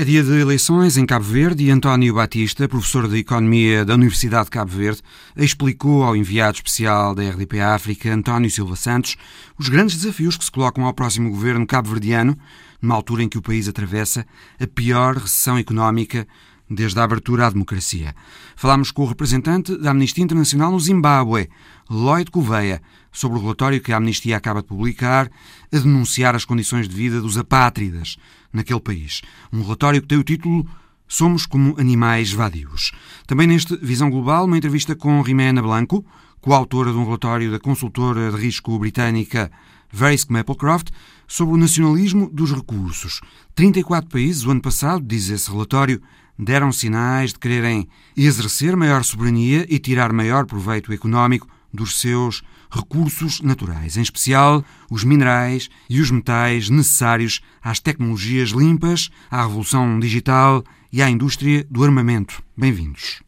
É dia de eleições em Cabo Verde e António Batista, professor de Economia da Universidade de Cabo Verde, explicou ao enviado especial da RDP África, António Silva Santos, os grandes desafios que se colocam ao próximo governo cabo-verdiano, numa altura em que o país atravessa a pior recessão económica desde a abertura à democracia. Falámos com o representante da Amnistia Internacional no Zimbábue, Lloyd Gouveia, sobre o relatório que a Amnistia acaba de publicar a denunciar as condições de vida dos apátridas naquele país. Um relatório que tem o título Somos como animais vadios. Também neste Visão Global, uma entrevista com Rimena Blanco, coautora de um relatório da consultora de risco britânica Verisk Maplecroft, sobre o nacionalismo dos recursos. 34 países, o ano passado, diz esse relatório, deram sinais de quererem exercer maior soberania e tirar maior proveito económico dos seus recursos naturais, em especial os minerais e os metais necessários às tecnologias limpas, à revolução digital e à indústria do armamento. Bem-vindos.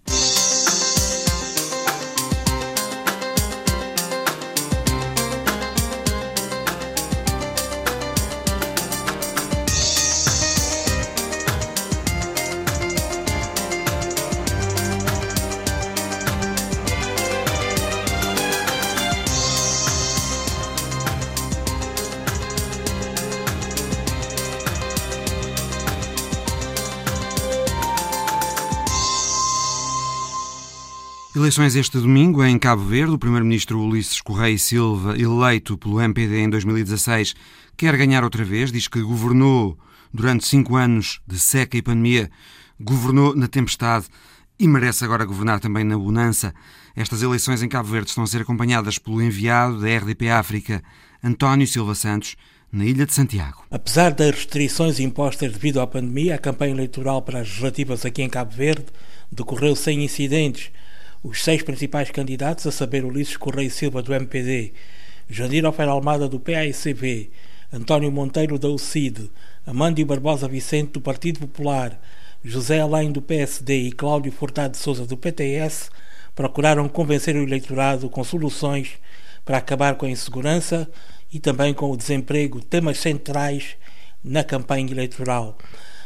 Eleições este domingo em Cabo Verde. O primeiro-ministro Ulisses Correia Silva, eleito pelo MPD em 2016, quer ganhar outra vez. Diz que governou durante cinco anos de seca e pandemia, governou na tempestade e merece agora governar também na bonança. Estas eleições em Cabo Verde estão a ser acompanhadas pelo enviado da RDP África, António Silva Santos, na Ilha de Santiago. Apesar das restrições impostas devido à pandemia, a campanha eleitoral para as legislativas aqui em Cabo Verde decorreu sem incidentes os seis principais candidatos, a saber Ulisses Correia Silva do MPD, Jandir Ofer Almada do PAICB, António Monteiro da UCID, Amândio Barbosa Vicente do Partido Popular, José Alain do PSD e Cláudio Furtado de Souza do PTS, procuraram convencer o eleitorado com soluções para acabar com a insegurança e também com o desemprego, temas centrais na campanha eleitoral.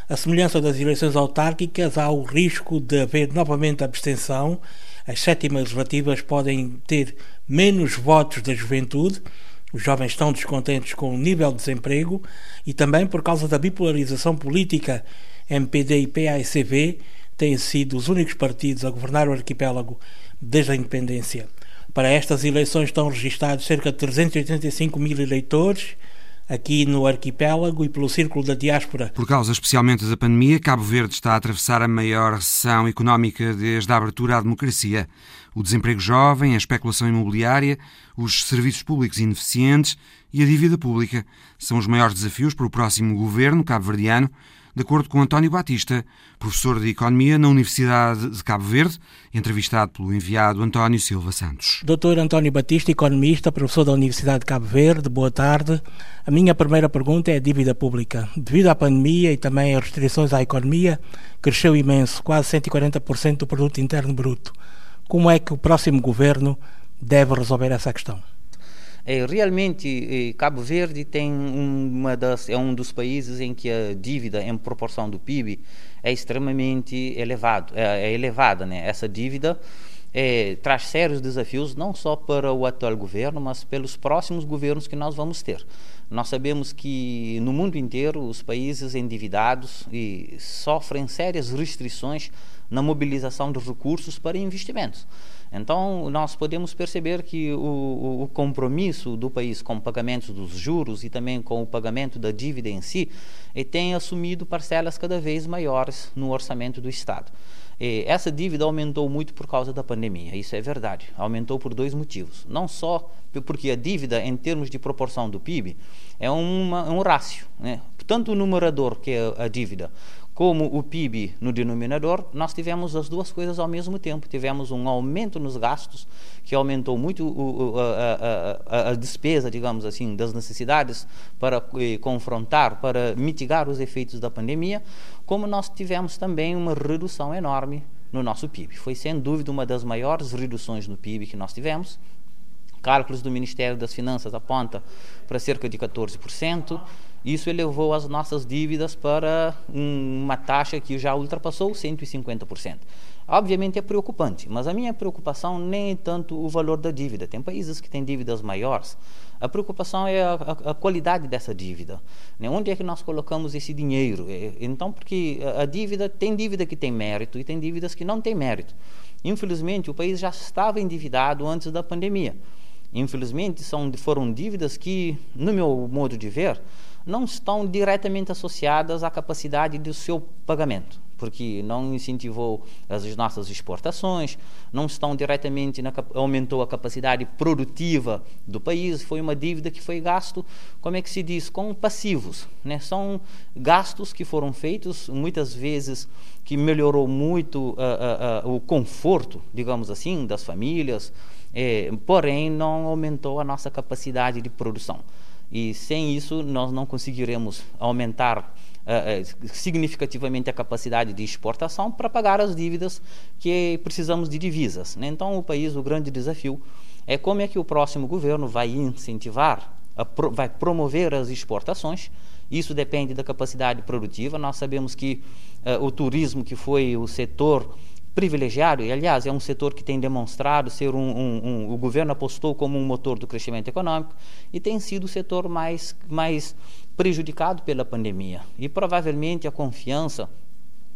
A semelhança das eleições autárquicas, há o risco de haver novamente abstenção as sétimas legislativas podem ter menos votos da juventude, os jovens estão descontentes com o nível de desemprego e também por causa da bipolarização política, MPD e PAICV têm sido os únicos partidos a governar o arquipélago desde a independência. Para estas eleições estão registados cerca de 385 mil eleitores, aqui no arquipélago e pelo círculo da diáspora. Por causa especialmente da pandemia, Cabo Verde está a atravessar a maior recessão económica desde a abertura à democracia. O desemprego jovem, a especulação imobiliária, os serviços públicos ineficientes e a dívida pública são os maiores desafios para o próximo governo cabo-verdiano de acordo com António Batista, professor de Economia na Universidade de Cabo Verde, entrevistado pelo enviado António Silva Santos. Doutor António Batista, economista, professor da Universidade de Cabo Verde, boa tarde. A minha primeira pergunta é a dívida pública. Devido à pandemia e também às restrições à economia, cresceu imenso, quase 140% do produto interno bruto. Como é que o próximo governo deve resolver essa questão? É, realmente, Cabo Verde tem uma das, é um dos países em que a dívida em proporção do PIB é extremamente elevado, é, é elevada. Né? Essa dívida é, traz sérios desafios não só para o atual governo, mas pelos próximos governos que nós vamos ter. Nós sabemos que no mundo inteiro os países endividados sofrem sérias restrições na mobilização de recursos para investimentos. Então, nós podemos perceber que o, o, compromisso do país com o pagamento dos juros e também com o pagamento da dívida em si tem assumido parcelas cada vez maiores no orçamento do Estado. E essa dívida aumentou muito por causa da pandemia, isso é verdade. Aumentou por dois motivos. Não só porque a dívida, em termos de proporção do PIB, é uma, um rácio. Né? Tanto o numerador, que é a dívida, como o PIB no denominador, nós tivemos as duas coisas ao mesmo tempo. Tivemos um aumento nos gastos, que aumentou muito o, a, a, a, despesa, digamos assim, das necessidades para eh, confrontar, para mitigar os efeitos da pandemia, como nós tivemos também uma redução enorme no nosso PIB. Foi, sem dúvida, uma das maiores reduções no PIB que nós tivemos. Cálculos do Ministério das Finanças apontam para cerca de 14%. isso elevou as nossas dívidas para uma taxa que já ultrapassou 150%. Obviamente é preocupante, mas a minha preocupação nem é tanto o valor da dívida. Tem países que têm dívidas maiores. A preocupação é a, a, a qualidade dessa dívida. Né? Onde é que nós colocamos esse dinheiro? É, então, porque a, a dívida tem dívida que tem mérito e tem dívidas que não têm mérito. Infelizmente, o país já estava endividado antes da pandemia. Infelizmente, são, foram dívidas que, no meu modo de ver, não estão diretamente associadas à capacidade do seu pagamento porque não incentivou as nossas exportações, não estão diretamente na, aumentou a capacidade produtiva do país, foi uma dívida que foi gasto, como é que se diz, com passivos, né? São gastos que foram feitos muitas vezes que melhorou muito uh, uh, uh, o conforto, digamos assim, das famílias, eh, porém não aumentou a nossa capacidade de produção. E sem isso nós não conseguiremos aumentar uh, significativamente a capacidade de exportação para pagar as dívidas que precisamos de divisas. Né? Então, o país, o grande desafio é como é que o próximo governo vai incentivar, pro, vai promover as exportações. Isso depende da capacidade produtiva. Nós sabemos que uh, o turismo, que foi o setor privilegiado, e aliás é um setor que tem demonstrado ser um, um, um, o governo apostou como um motor do crescimento econômico e tem sido o setor mais, mais prejudicado pela pandemia. E provavelmente a confiança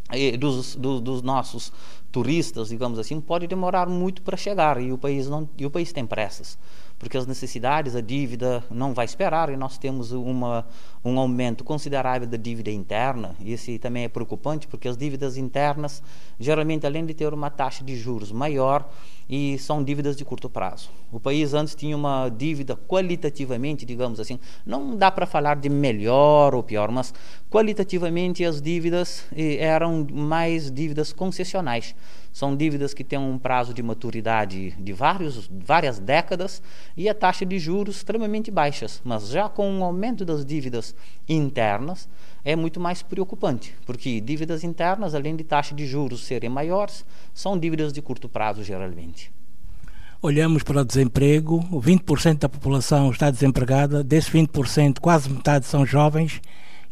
eh, dos, do, dos nossos turistas, digamos assim, pode demorar muito para chegar e o país não e o país tem pressas porque as necessidades, a dívida não vai esperar e nós temos uma, um aumento considerável da dívida interna. E isso também é preocupante, porque as dívidas internas, geralmente, além de ter uma taxa de juros maior, e são dívidas de curto prazo. O país antes tinha uma dívida qualitativamente, digamos assim, não dá para falar de melhor ou pior, mas qualitativamente as dívidas eh, eram mais dívidas concessionais. São dívidas que têm um prazo de maturidade de vários, várias décadas e a taxa de juros extremamente baixas. Mas já com o aumento das dívidas internas, é muito mais preocupante, porque dívidas internas, além de taxa de juros serem maiores, são dívidas de curto prazo geralmente. Olhamos para o desemprego, 20% da população está desempregada, desses 20%, quase metade são jovens.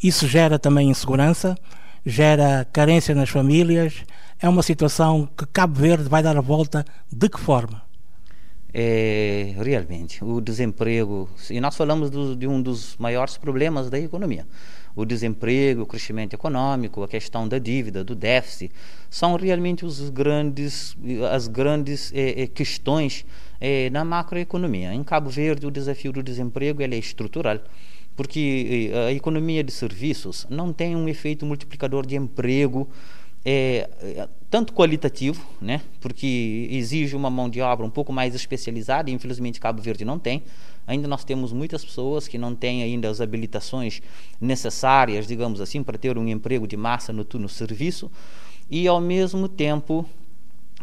Isso gera também insegurança, gera carência nas famílias. É uma situação que Cabo Verde vai dar a volta de que forma? É, realmente, o desemprego, e nós falamos do, de um dos maiores problemas da economia o desemprego, o crescimento econômico, a questão da dívida, do déficit, são realmente os grandes, as grandes eh, eh, questões eh, na macroeconomia. Em Cabo Verde, o desafio do desemprego é estrutural, porque eh, a economia de serviços não tem um efeito multiplicador de emprego é, tanto qualitativo, né, porque exige uma mão de obra um pouco mais especializada, e infelizmente Cabo Verde não tem. Ainda nós temos muitas pessoas que não têm ainda as habilitações necessárias, digamos assim, para ter um emprego de massa no, no serviço, e ao mesmo tempo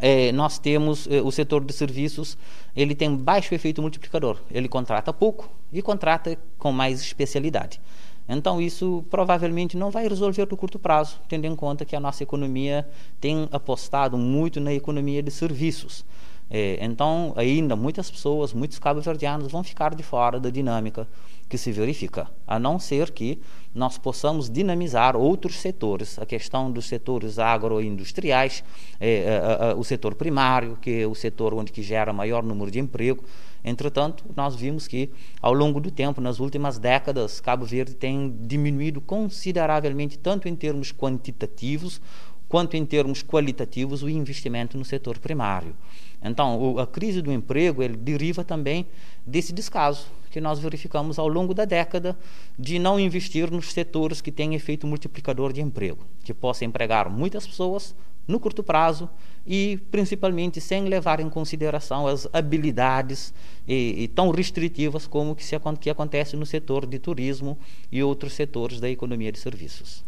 é, nós temos é, o setor de serviços, ele tem baixo efeito multiplicador. Ele contrata pouco e contrata com mais especialidade. Então, isso provavelmente não vai resolver no curto prazo, tendo em conta que a nossa economia tem apostado muito na economia de serviços. É, então, ainda muitas pessoas, muitos cabo-verdianos vão ficar de fora da dinâmica que se verifica, a não ser que nós possamos dinamizar outros setores, a questão dos setores agroindustriais, é, o setor primário, que é o setor onde que gera maior número de emprego. Entretanto, nós vimos que ao longo do tempo, nas últimas décadas, Cabo Verde tem diminuído consideravelmente, tanto em termos quantitativos quanto em termos qualitativos, o investimento no setor primário. Então, a crise do emprego ele deriva também desse descaso que nós verificamos ao longo da década de não investir nos setores que têm efeito multiplicador de emprego, que possa empregar muitas pessoas no curto prazo e principalmente sem levar em consideração as habilidades e, e tão restritivas como que, se, que acontece no setor de turismo e outros setores da economia de serviços.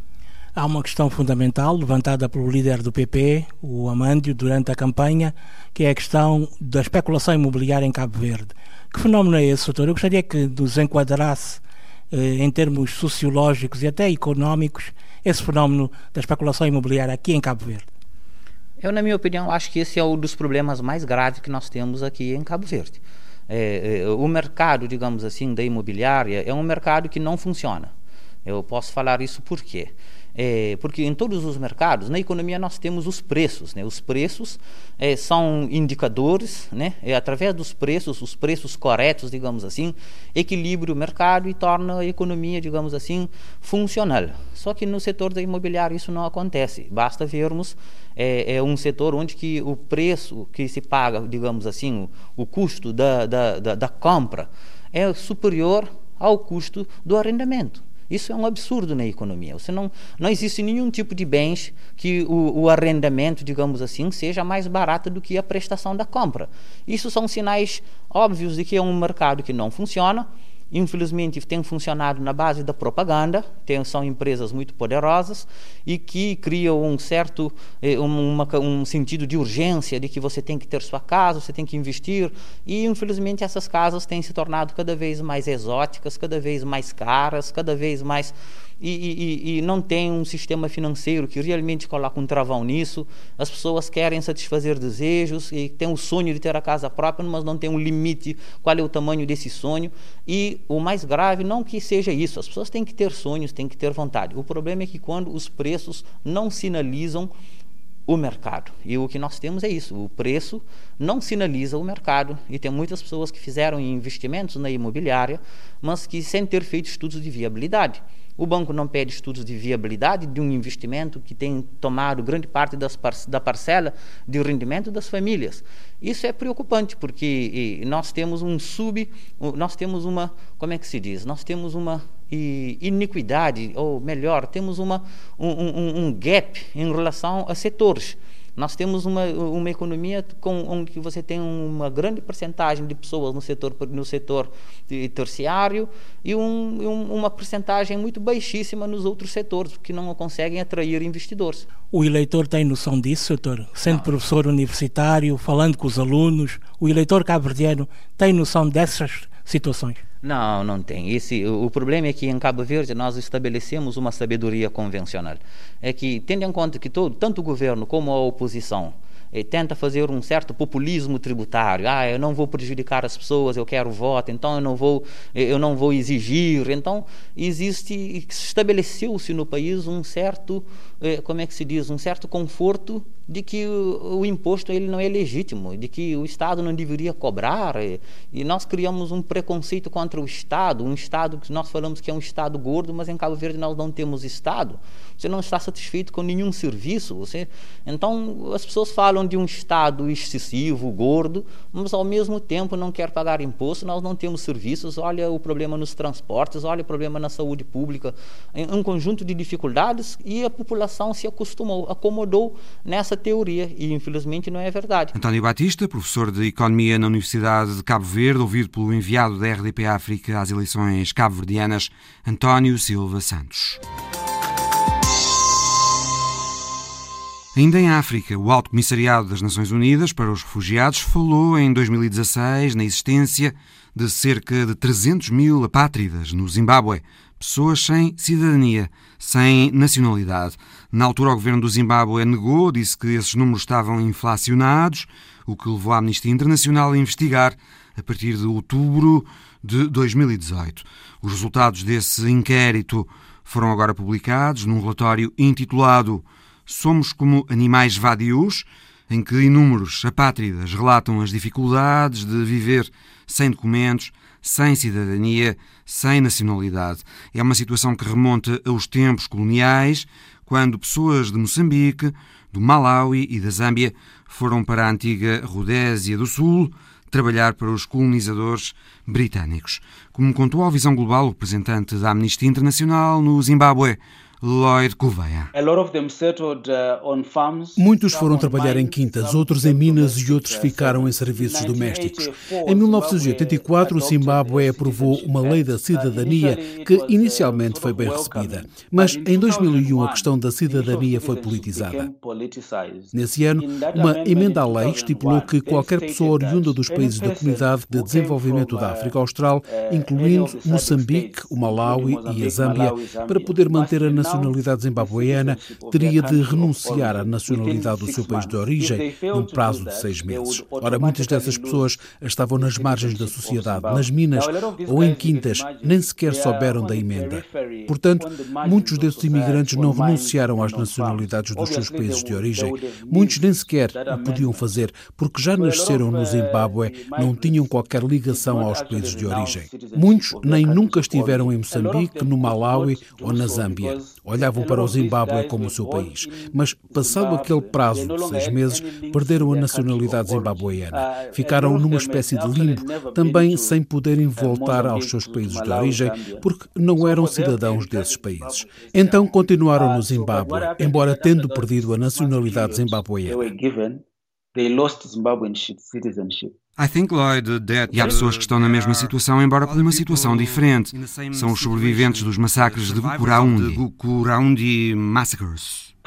Há uma questão fundamental levantada pelo líder do PP, o Amândio, durante a campanha, que é a questão da especulação imobiliária em Cabo Verde. Que fenómeno é esse, doutor? Eu gostaria que nos enquadrasse, eh, em termos sociológicos e até económicos, esse fenómeno da especulação imobiliária aqui em Cabo Verde. Eu, na minha opinião, acho que esse é um dos problemas mais graves que nós temos aqui em Cabo Verde. É, é, o mercado, digamos assim, da imobiliária é um mercado que não funciona. Eu posso falar isso por quê? É, porque em todos os mercados, na economia nós temos os preços. Né? Os preços é, são indicadores, né? é através dos preços, os preços corretos, digamos assim, equilibra o mercado e torna a economia, digamos assim, funcional. Só que no setor da imobiliária isso não acontece. Basta vermos é, é um setor onde que o preço que se paga, digamos assim, o, o custo da, da, da, da compra é superior ao custo do arrendamento. Isso é um absurdo na economia. Você não, não existe nenhum tipo de bens que o, o arrendamento, digamos assim, seja mais barato do que a prestação da compra. Isso são sinais óbvios de que é um mercado que não funciona infelizmente tem funcionado na base da propaganda, tem, são empresas muito poderosas e que criam um certo eh, uma, um sentido de urgência de que você tem que ter sua casa, você tem que investir e infelizmente essas casas têm se tornado cada vez mais exóticas, cada vez mais caras, cada vez mais e, e, e, não tem um sistema financeiro que realmente coloca um travão nisso. As pessoas querem satisfazer desejos e têm o sonho de ter a casa própria, mas não tem um limite qual é o tamanho desse sonho. E o mais grave, não que seja isso, as pessoas têm que ter sonhos, têm que ter vontade. O problema é que quando os preços não sinalizam o mercado. E o que nós temos é isso: o preço não sinaliza o mercado. E tem muitas pessoas que fizeram investimentos na imobiliária, mas que sem ter feito estudos de viabilidade. O banco não pede estudos de viabilidade de um investimento que tem tomado grande parte par da parcela de rendimento das famílias. Isso é preocupante porque nós temos um sub, nós temos uma, como é que se diz? Nós temos uma iniquidade, ou melhor, temos uma, um, um, um gap em relação a setores. Nós temos uma, uma economia com, onde você tem uma grande percentagem de pessoas no setor, no setor terciário e um, uma percentagem muito baixíssima nos outros setores, que não conseguem atrair investidores. O eleitor tem noção disso, doutor? Sendo não. professor universitário, falando com os alunos, o eleitor cabo-verdiano tem noção dessas situações? Não, não tem. Esse, o, o, problema é que em Cabo Verde nós estabelecemos uma sabedoria convencional. É que, tendo em conta que todo, tanto o governo como a oposição eh, tenta fazer um certo populismo tributário. Ah, eu não vou prejudicar as pessoas, eu quero voto, então eu não vou, eh, eu não vou exigir. Então existe, estabeleceu-se no país um certo, como é que se diz, um certo conforto de que o, o, imposto ele não é legítimo, de que o Estado não deveria cobrar. E, e, nós criamos um preconceito contra o Estado, um Estado que nós falamos que é um Estado gordo, mas em Cabo Verde nós não temos Estado. Você não está satisfeito com nenhum serviço. Você... Então as pessoas falam de um Estado excessivo, gordo, mas ao mesmo tempo não quer pagar imposto, nós não temos serviços. Olha o problema nos transportes, olha o problema na saúde pública, um conjunto de dificuldades e a população se acostumou, acomodou nessa teoria e infelizmente não é verdade. António Batista, professor de Economia na Universidade de Cabo Verde, ouvido pelo enviado da RDP África às eleições cabo-verdianas, António Silva Santos. Ainda em África, o Alto Comissariado das Nações Unidas para os Refugiados falou em 2016 na existência de cerca de 300 mil apátridas no Zimbábue, pessoas sem cidadania, sem nacionalidade. Na altura, o governo do Zimbábue negou, disse que esses números estavam inflacionados, o que levou a Amnistia Internacional a investigar a partir de outubro de 2018. Os resultados desse inquérito foram agora publicados num relatório intitulado Somos como animais vadios, em que inúmeros apátridas relatam as dificuldades de viver sem documentos, sem cidadania, sem nacionalidade. É uma situação que remonta aos tempos coloniais, quando pessoas de Moçambique, do Malawi e da Zâmbia foram para a antiga Rodésia do Sul trabalhar para os colonizadores britânicos. Como contou ao Visão Global o representante da Amnistia Internacional no Zimbábue, Lloyd Gouveia. Uh, Muitos foram trabalhar em quintas, outros em minas e outros ficaram em serviços domésticos. Em 1984, o Zimbábue aprovou uma lei da cidadania que inicialmente foi bem recebida. Mas em 2001 a questão da cidadania foi politizada. Nesse ano, uma emenda à lei estipulou que qualquer pessoa oriunda dos países da Comunidade de Desenvolvimento da África Austral, incluindo Moçambique, o Malawi e a Zâmbia, para poder manter a nacionalidade nacionalidade zimbabueana teria de renunciar à nacionalidade do seu país de origem num prazo de seis meses. Ora, muitas dessas pessoas estavam nas margens da sociedade, nas minas ou em quintas, nem sequer souberam da emenda. Portanto, muitos desses imigrantes não renunciaram às nacionalidades dos seus países de origem. Muitos nem sequer o podiam fazer, porque já nasceram no Zimbábue, não tinham qualquer ligação aos países de origem. Muitos nem nunca estiveram em Moçambique, no Malawi ou na Zâmbia. Olhavam para o Zimbábue como o seu país. Mas, passado aquele prazo de seis meses, perderam a nacionalidade zimbabueana. Ficaram numa espécie de limbo, também sem poderem voltar aos seus países de origem, porque não eram cidadãos desses países. Então continuaram no Zimbábue, embora tendo perdido a nacionalidade zimbabueana. I think, Lloyd, that... E há pessoas que estão na mesma situação, embora por uma situação diferente. São os sobreviventes dos massacres de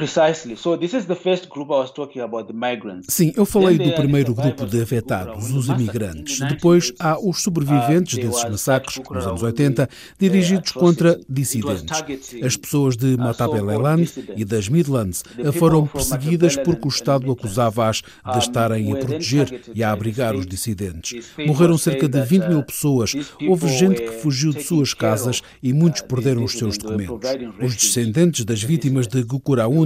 Gukurahundi, Gukurahundi Massacres. Sim, eu falei do primeiro grupo de afetados, os imigrantes. Depois há os sobreviventes desses massacres, nos anos 80, dirigidos contra dissidentes. As pessoas de Matabeleland e das Midlands foram perseguidas porque o Estado acusava-as de estarem a proteger e a abrigar os dissidentes. Morreram cerca de 20 mil pessoas. Houve gente que fugiu de suas casas e muitos perderam os seus documentos. Os descendentes das vítimas de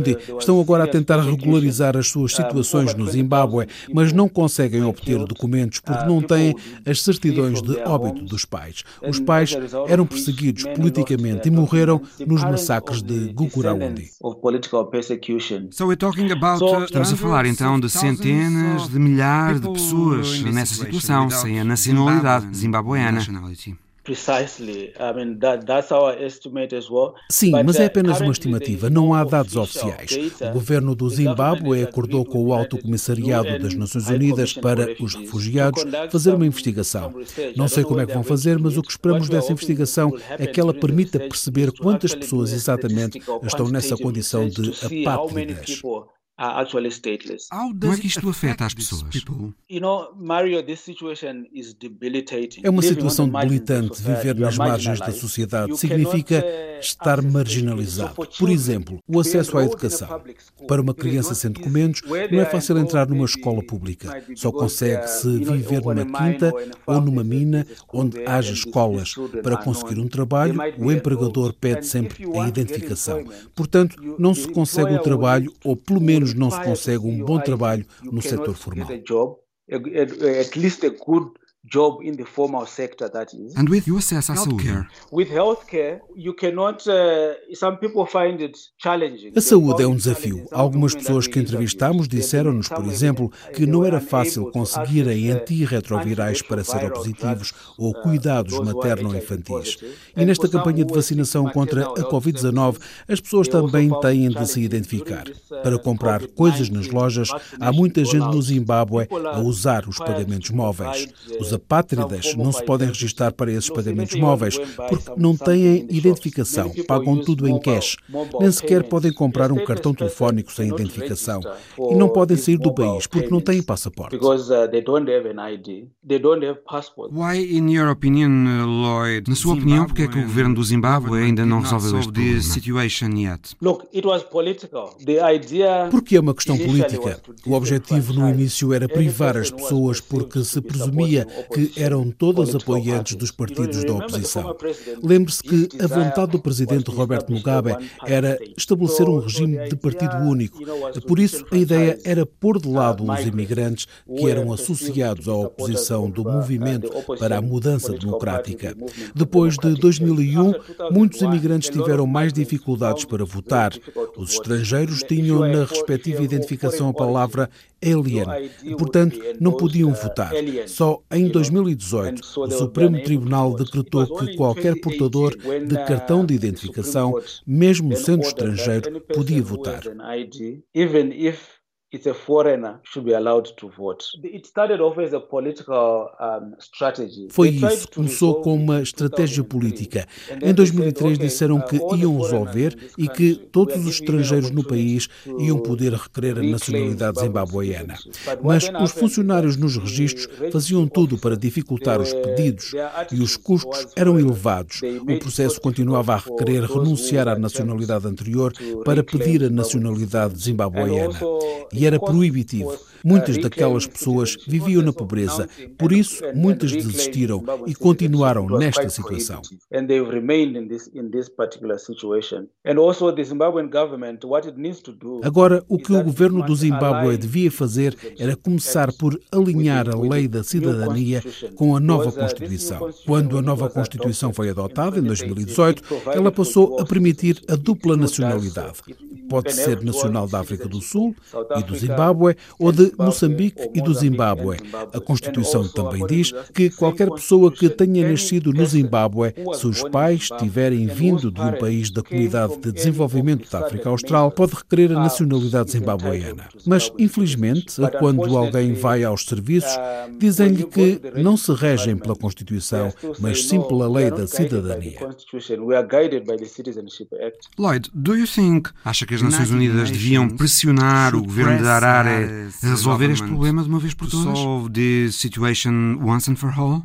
Gukurahundi estão agora a tentar regularizar as suas situações no Zimbábue, mas não conseguem obter documentos porque não têm as certidões de óbito dos pais. Os pais eram perseguidos politicamente e morreram nos massacres de Gukurahundi. So we're talking about, estamos a falar então de centenas de milhares de pessoas nessa situação, sem a nacionalidade zimbabueana. Sim, mas é uh, apenas uma estimativa, não há dados oficiais. O governo do Zimbábue acordou com o Alto Comissariado das Nações Unidas para os Refugiados fazer uma investigação. Não sei como é que vão fazer, mas o que esperamos dessa investigação é que ela permita perceber quantas pessoas exatamente estão nessa condição de apátridas. Como é que isto afeta as pessoas? É uma situação debilitante viver nas margens da sociedade. Significa estar marginalizado. Por exemplo, o acesso à educação. Para uma criança sem documentos, não é fácil entrar numa escola pública. Só consegue-se viver numa quinta ou numa mina onde haja escolas. Para conseguir um trabalho, o empregador pede sempre a identificação. Portanto, não se consegue o um trabalho, ou pelo menos não se consegue um bom trabalho no setor formal job in the formal sector that is. And with saúde with healthcare you cannot uh, some people find it challenging. A saúde é um desafio. Algumas pessoas que entrevistamos disseram-nos por exemplo que não era fácil conseguirem antirretrovirais para seropositivos ou cuidados materno-infantis e nesta campanha de vacinação contra a Covid-19 as pessoas também têm de se identificar. para comprar coisas nas lojas há muita gente no Zimbábue a usar os pagamentos móveis os apátridas não se podem registrar para esses pagamentos móveis porque não têm identificação, pagam tudo em cash. Nem sequer podem comprar um cartão telefónico sem identificação. E não podem sair do país porque não têm passaporte. Why, in your opinion, uh, Lloyd? Na sua opinião, porque é que o governo do Zimbábue ainda não resolveu este problema? Porque é uma questão política. O objetivo no início era privar as pessoas porque se presumia que eram todas apoiantes dos partidos da oposição. Lembre-se que a vontade do presidente Roberto Mugabe era estabelecer um regime de partido único. Por isso, a ideia era pôr de lado os imigrantes que eram associados à oposição do movimento para a mudança democrática. Depois de 2001, muitos imigrantes tiveram mais dificuldades para votar. Os estrangeiros tinham na respectiva identificação a palavra alien e, portanto, não podiam votar. Só em 2018, o Supremo Tribunal decretou que qualquer portador de cartão de identificação, mesmo sendo estrangeiro, podia votar. It's a foreigner should be allowed to vote. It started off as a political um, strategy. Foi isso, começou com uma estratégia política. Em 2003 disseram que uh, iam resolver e que todos os estrangeiros no país iam poder requerer a nacionalidade zimbabueana. Mas os funcionários nos registros faziam tudo para dificultar os pedidos e os custos eram elevados. O processo continuava a requerer renunciar à nacionalidade anterior para pedir a nacionalidade zimbabueana. E era proibitivo. Muitas daquelas pessoas viviam na pobreza, por isso muitas desistiram e continuaram nesta situação. Agora, o que o governo do Zimbábue devia fazer era começar por alinhar a lei da cidadania com a nova Constituição. Quando a nova Constituição foi adotada, em 2018, ela passou a permitir a dupla nacionalidade. Pode ser nacional da África do Sul e do Zimbábue ou de Moçambique e do Zimbábue. A Constituição também diz que qualquer pessoa que tenha nascido no Zimbábue, se os pais tiverem vindo de um país da Comunidade de Desenvolvimento da África Austral, pode requerer a nacionalidade zimbabueana. Mas, infelizmente, quando alguém vai aos serviços, dizem-lhe que não se regem pela Constituição, mas sim pela lei da cidadania. Lloyd, do you think, acha que as Nações Unidas deviam pressionar o governo de Harare a resolver este problema de uma vez por todas? Solve situation once and for all?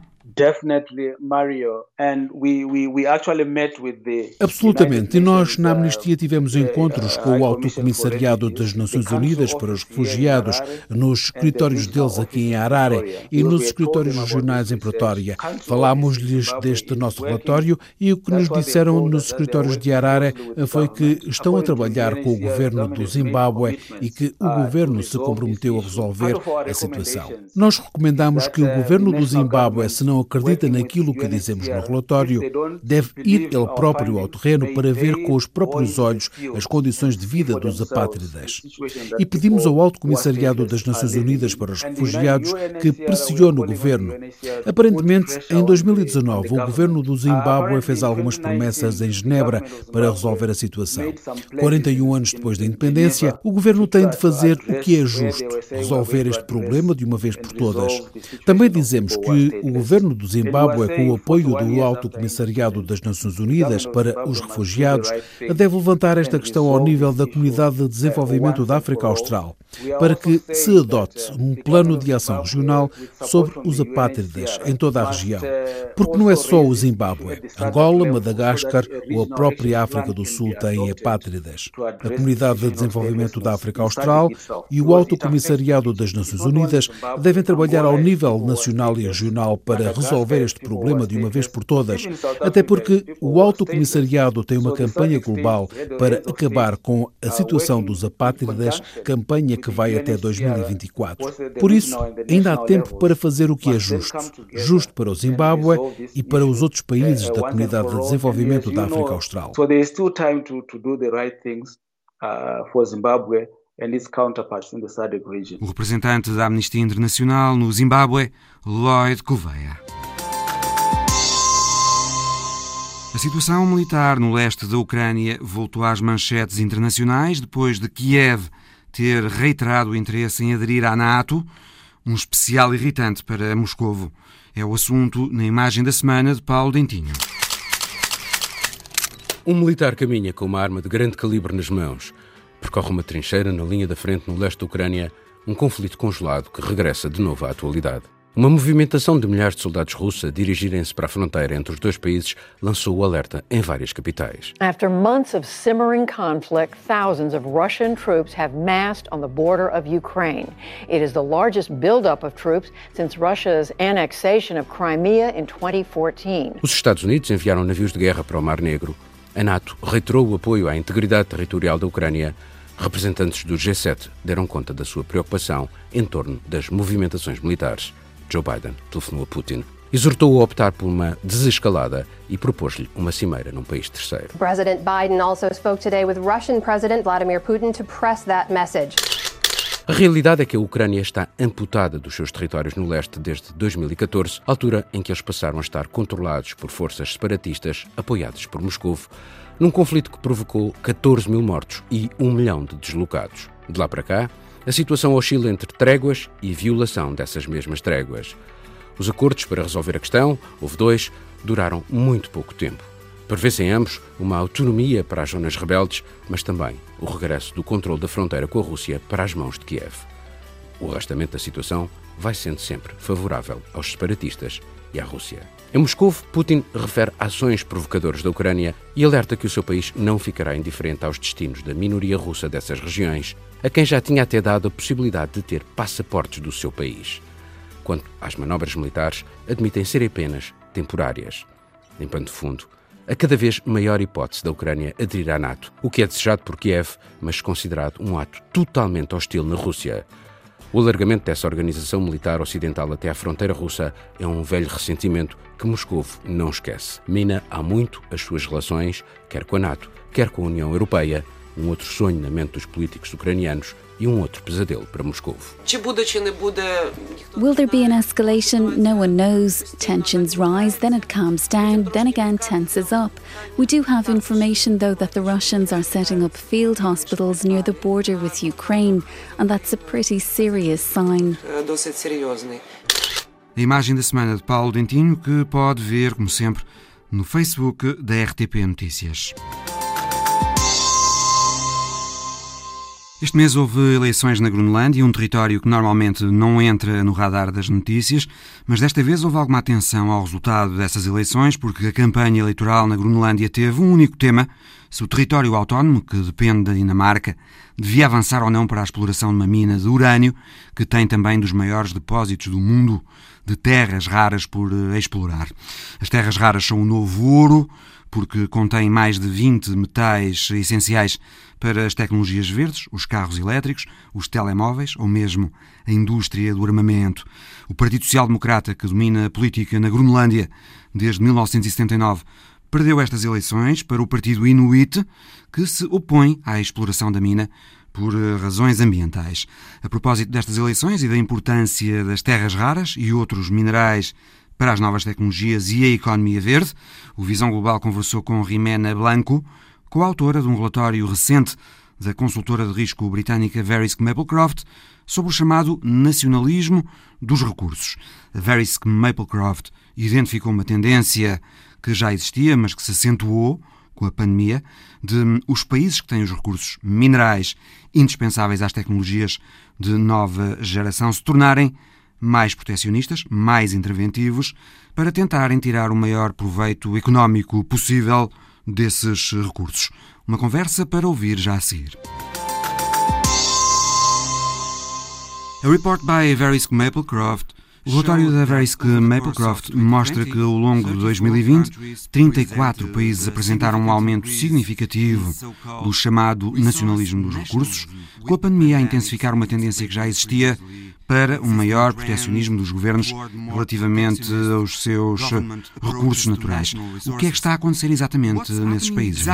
Absolutamente. E nós, na Amnistia, tivemos encontros com o Alto Comissariado das Nações Unidas para os Refugiados, nos escritórios deles aqui em Harare e nos escritórios regionais em Pretória. Falámos-lhes deste nosso relatório e o que nos disseram nos escritórios de Harare foi que estão a trabalhar com o governo do Zimbábue e que o governo se comprometeu a resolver a situação. Nós recomendamos que o governo do Zimbábue, se não acredita naquilo que dizemos no relatório, deve ir ele próprio ao terreno para ver com os próprios olhos as condições de vida dos apátridas. E pedimos ao Alto Comissariado das Nações Unidas para os Refugiados que pressione o governo. Aparentemente, em 2019, o governo do Zimbábue fez algumas promessas em Genebra para resolver a situação. 41 anos depois da independência, o governo tem de fazer o que é justo, resolver este problema de uma vez por todas. Também dizemos que o governo do Zimbábue, com o apoio do Alto Comissariado das Nações Unidas para os Refugiados, deve levantar esta questão ao nível da Comunidade de Desenvolvimento da África Austral, para que se adote um plano de ação regional sobre os apátridas em toda a região. Porque não é só o Zimbábue. Angola, Madagascar ou a própria África do Sul têm apátridas. A Comunidade de Desenvolvimento da África Austral e o Alto Comissariado das Nações Unidas devem trabalhar ao nível nacional e regional para resolver este problema de uma vez por todas, até porque o Alto Comissariado tem uma campanha global para acabar com a situação dos apátridas, campanha que vai até 2024. Por isso, ainda há tempo para fazer o que é justo, justo para o Zimbábue e para os outros países da Comunidade de Desenvolvimento da África Austral. O representante da Amnistia Internacional no Zimbábue, Lloyd Gouveia. A situação militar no leste da Ucrânia voltou às manchetes internacionais depois de Kiev ter reiterado o interesse em aderir à NATO, um especial irritante para Moscovo. É o assunto na imagem da semana de Paulo Dentinho. Um militar caminha com uma arma de grande calibre nas mãos percorre uma trincheira na linha da frente no leste da Ucrânia, um conflito congelado que regressa de novo à atualidade. Uma movimentação de milhares de soldados russos a dirigirem-se para a fronteira entre os dois países lançou o alerta em várias capitais. After months of simmering conflict, thousands of Russian troops have massed on the border of Ukraine. It is the largest buildup of troops since Russia's annexation of Crimea in 2014. Os Estados Unidos enviaram navios de guerra para o Mar Negro. A NATO reiterou o apoio à integridade territorial da Ucrânia representantes do G7 deram conta da sua preocupação em torno das movimentações militares. Joe Biden telefonou a Putin, exortou-o a optar por uma desescalada e propôs-lhe uma cimeira num país terceiro. President Biden also spoke today with Russian President Vladimir Putin to press that message. A realidade é que a Ucrânia está amputada dos seus territórios no leste desde 2014, altura em que eles passaram a estar controlados por forças separatistas apoiadas por Moscou, num conflito que provocou 14 mil mortos e 1 milhão de deslocados. De lá para cá, a A situação oscila entre tréguas e violação dessas mesmas tréguas. Os acordos para resolver a questão, houve dois, duraram muito pouco tempo. Prevê-se em ambos uma autonomia para as zonas rebeldes, mas também o regresso do controle da fronteira com a Rússia para as mãos de Kiev. O arrastamento da situação vai sendo sempre favorável aos separatistas e à Rússia. Em Moscou, Putin refere ações provocadoras da Ucrânia e alerta que o seu país não ficará indiferente aos destinos da minoria russa dessas regiões, a quem já tinha até dado a possibilidade de ter passaportes do seu país. Quanto às manobras militares, admitem ser apenas temporárias. Limpando fundo, a cada vez maior hipótese da Ucrânia aderir à NATO, o que é desejado por Kiev, mas considerado um ato totalmente hostil na Rússia. O alargamento dessa organização militar ocidental até à fronteira russa é um velho ressentimento que Moscou não esquece. Mina há muito as suas relações, quer com a NATO, quer com a União Europeia, um outro sonho na mente dos políticos ucranianos e um outro pesadelo para Moscou. Will there be an escalation? No one knows. Tensions rise, then it calms down, then again tenses up. We do have information, though, that the Russians are setting up field hospitals near the border with Ukraine, and that's a pretty serious sign. A imagem da semana de Paulo Dentinho, que pode ver, como sempre, no Facebook da RTP Notícias. Este mês houve eleições na Groenlândia, um território que normalmente não entra no radar das notícias, mas desta vez houve alguma atenção ao resultado dessas eleições, porque a campanha eleitoral na Groenlândia teve um único tema: se o território autónomo, que depende da Dinamarca, devia avançar ou não para a exploração de uma mina de urânio, que tem também dos maiores depósitos do mundo de terras raras por eh, explorar. As terras raras são o novo ouro, porque contém mais de 20 metais essenciais para as tecnologias verdes, os carros elétricos, os telemóveis ou mesmo a indústria do armamento. O Partido Social Democrata, que domina a política na Groenlândia desde 1979, perdeu estas eleições para o Partido Inuit, que se opõe à exploração da mina por eh, razões ambientais. A propósito destas eleições e da importância das terras raras e outros minerais para as novas tecnologias e a economia verde, o Visão Global conversou com Rimena Blanco, coautora de um relatório recente da consultora de risco britânica Verisk Maplecroft sobre o chamado nacionalismo dos recursos. A Verisk Maplecroft identificou uma tendência que já existia, mas que se acentuou com a pandemia, de os países que têm os recursos minerais indispensáveis às tecnologias de nova geração se tornarem mais protecionistas, mais interventivos, para tentarem tirar o maior proveito económico possível desses recursos. Uma conversa para ouvir já a seguir. A report by Verisk Maplecroft o relatório da Verisk Maplecroft mostra que, ao longo de 2020, 34 países apresentaram um aumento significativo do chamado nacionalismo dos recursos, com a pandemia a intensificar uma tendência que já existia para um maior protecionismo dos governos relativamente aos seus recursos naturais. O que é que está a acontecer exatamente nesses países,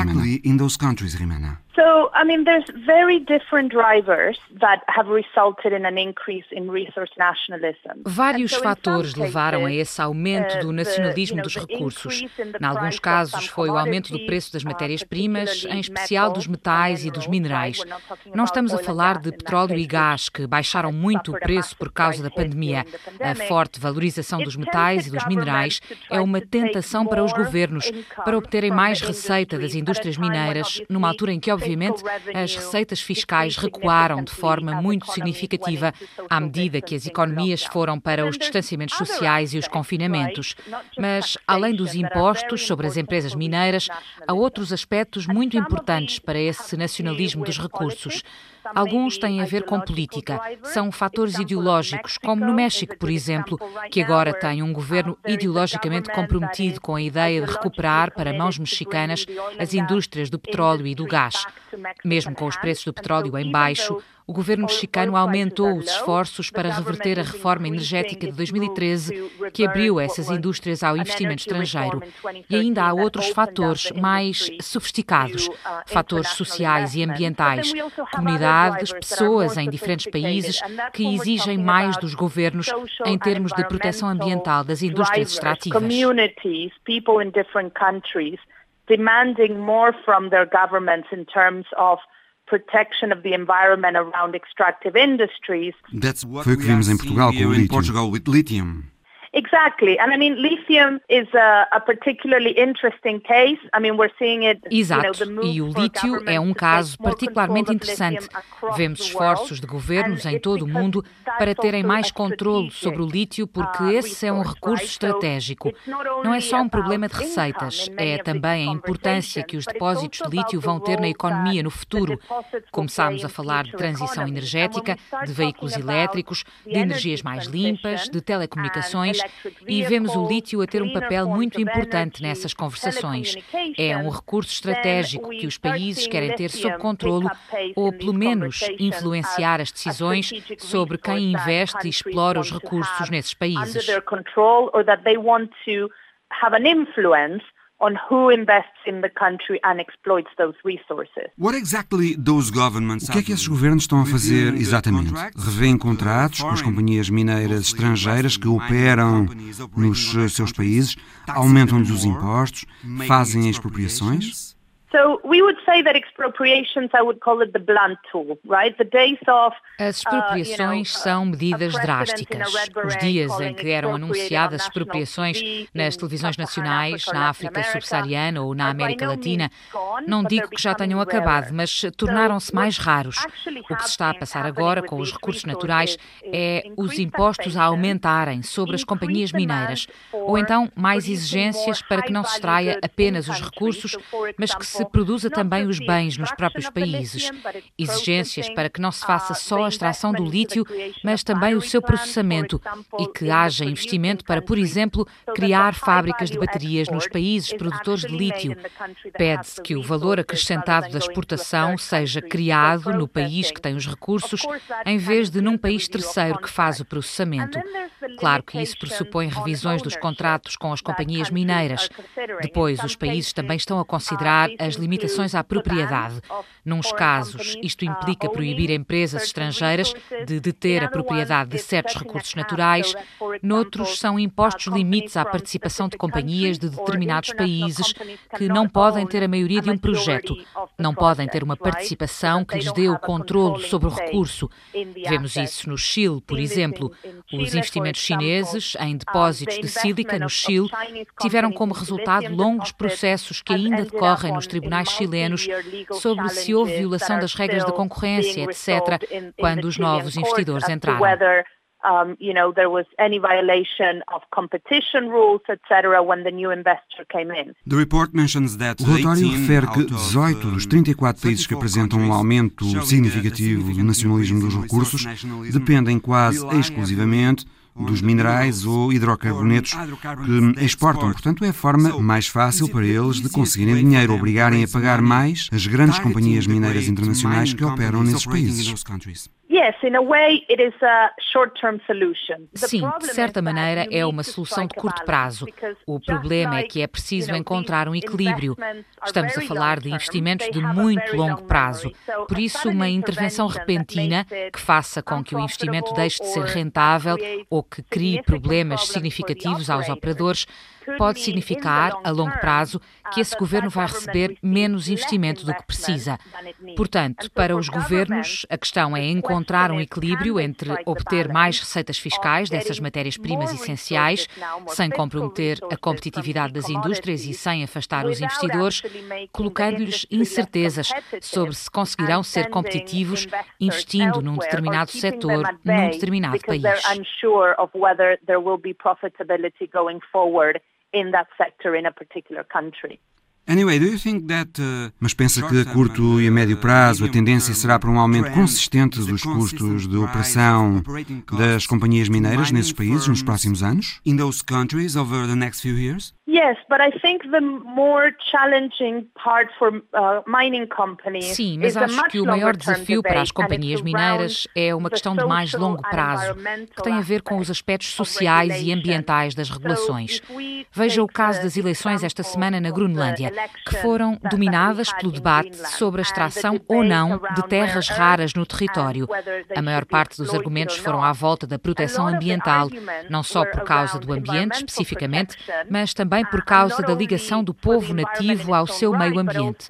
Rimana? So, I mean, there's very different drivers that have resulted in an increase in resource nationalism. Vários fatores levaram a esse aumento do uh, nacionalismo dos recursos. Em alguns casos, foi o aumento do preço das uh, matérias-primas, em especial dos metais e dos minerais. Não estamos a falar de petróleo e gás, que baixaram muito o preço por causa da pandemia. A forte valorização dos metais e dos minerais é uma tentação para os governos para obterem mais receita das indústrias mineiras, numa altura em que, obviamente, obviamente, as receitas fiscais recuaram de forma muito significativa à medida que as economias foram para os distanciamentos sociais e os confinamentos. Mas, além dos impostos sobre as empresas mineiras, há outros aspectos muito importantes para esse nacionalismo dos recursos. Alguns têm a ver com política. São fatores ideológicos, como no México, por exemplo, que agora tem um governo ideologicamente comprometido com a ideia de recuperar para mãos mexicanas as indústrias do petróleo e do gás. Mesmo com os preços do petróleo em baixo, o governo mexicano aumentou os esforços para reverter a reforma energética de 2013, que abriu essas indústrias ao investimento estrangeiro. E ainda há outros fatores mais sofisticados, fatores sociais e ambientais, comunidades, pessoas em diferentes países que exigem mais dos governos em termos de proteção ambiental das indústrias extrativas. Demanding more from their governments in terms of protection of the environment around extractive industries. that's Foi o que vimos em Portugal com o lítio. Exactly. And I mean, lithium is a, a particularly interesting case. I mean, we're seeing it. Exato. You know, e o lítio é um caso particularmente interessante. Vemos esforços de governos em todo o mundo para terem mais controle sobre o lítio, porque uh, esse é um recurso estratégico. Não é só um problema de receitas, é também a importância que os depósitos de lítio vão ter na economia no futuro. Começámos a falar de transição energética, de veículos elétricos, de energias mais limpas, de telecomunicações e vemos o lítio a ter um papel muito importante nessas conversações. É um recurso estratégico que os países querem ter sob controlo ou, pelo menos, influenciar as decisões sobre quem investe e explora os recursos nesses países on who invests in the country and exploits those resources. What exactly those governments O que é que esses governos estão a fazer exatamente? Revêem contratos com as companhias mineiras estrangeiras que operam nos seus países, aumentam-lhes os impostos, fazem expropriações? So we would say that expropriations, I would call it the blunt tool, right? The days of As expropriações são medidas drásticas. Os dias em que eram anunciadas expropriações nas televisões nacionais, na África subsaariana ou na América Latina, não digo que já tenham acabado, mas tornaram-se mais raros. O que se está a passar agora com os recursos naturais é os impostos a aumentarem sobre as companhias mineiras, ou então mais exigências para que não se extraia apenas os recursos, mas que se produza também os bens nos próprios países. Exigências para que não se faça só a extração do lítio, mas também o seu processamento e que haja investimento para, por exemplo, criar fábricas de baterias nos países produtores de lítio. Pede-se que o valor acrescentado da exportação seja criado no país que tem os recursos, em vez de num país terceiro que faz o processamento. Claro que isso pressupõe revisões dos contratos com as companhias mineiras. Depois, os países também estão a considerar as limitações à propriedade. Nuns casos, isto implica proibir empresas estrangeiras de deter a propriedade de certos recursos naturais. Noutros, são impostos limites à participação de companhias de determinados países que não podem ter a maioria de um projeto, não podem ter uma participação que lhes dê o controle sobre o recurso. Vemos isso no Chile, por exemplo. Os investimentos chineses em depósitos de sílica no Chile tiveram como resultado longos processos que ainda decorrem nos tribunais chilenos sobre se houve violação das regras da concorrência, etc., quando os novos investidores entraram. Um, you know, there was any violation of competition rules, etc., when the new investor came in. The report mentions that o relatório refere que 18 dos 34 países que apresentam um aumento significativo do nacionalismo dos recursos dependem quase exclusivamente dos minerais ou hidrocarbonetos que exportam. Portanto, é a forma mais fácil para eles de conseguirem dinheiro, obrigarem a pagar mais as grandes companhias mineiras internacionais que operam nesses países. Sim, de certa maneira é uma solução de curto prazo. O problema é que é preciso encontrar um equilíbrio. Estamos a falar de investimentos de muito longo prazo. Por isso, uma intervenção repentina que faça com que o investimento deixe de ser rentável ou que crie problemas significativos aos operadores pode significar, a longo prazo, que esse governo vai receber menos investimento do que precisa. Portanto, para os governos, a questão é encontrar um equilíbrio entre obter mais receitas fiscais dessas matérias-primas essenciais, sem comprometer a competitividade das indústrias e sem afastar os investidores, colocando-lhes incertezas sobre se conseguirão ser competitivos investindo num determinado setor, num determinado país in that sector in a particular country. Anyway, do you think that, uh, Mas pensa que a curto e a médio prazo a tendência será para um aumento consistente dos custos de operação das companhias mineiras nesses países nos próximos anos? Yes, but I think the more challenging part for uh, mining companies Sim, mas acho que o maior desafio para as companhias mineiras é uma questão de mais longo prazo, que tem a ver com os aspectos sociais e ambientais das regulações. Veja o caso das eleições esta semana na Groenlândia, que foram dominadas pelo debate sobre a extração ou não de terras raras no território. A maior parte dos argumentos foram à volta da proteção ambiental, não só por causa do ambiente especificamente, mas também por causa da ligação do povo nativo ao seu meio ambiente.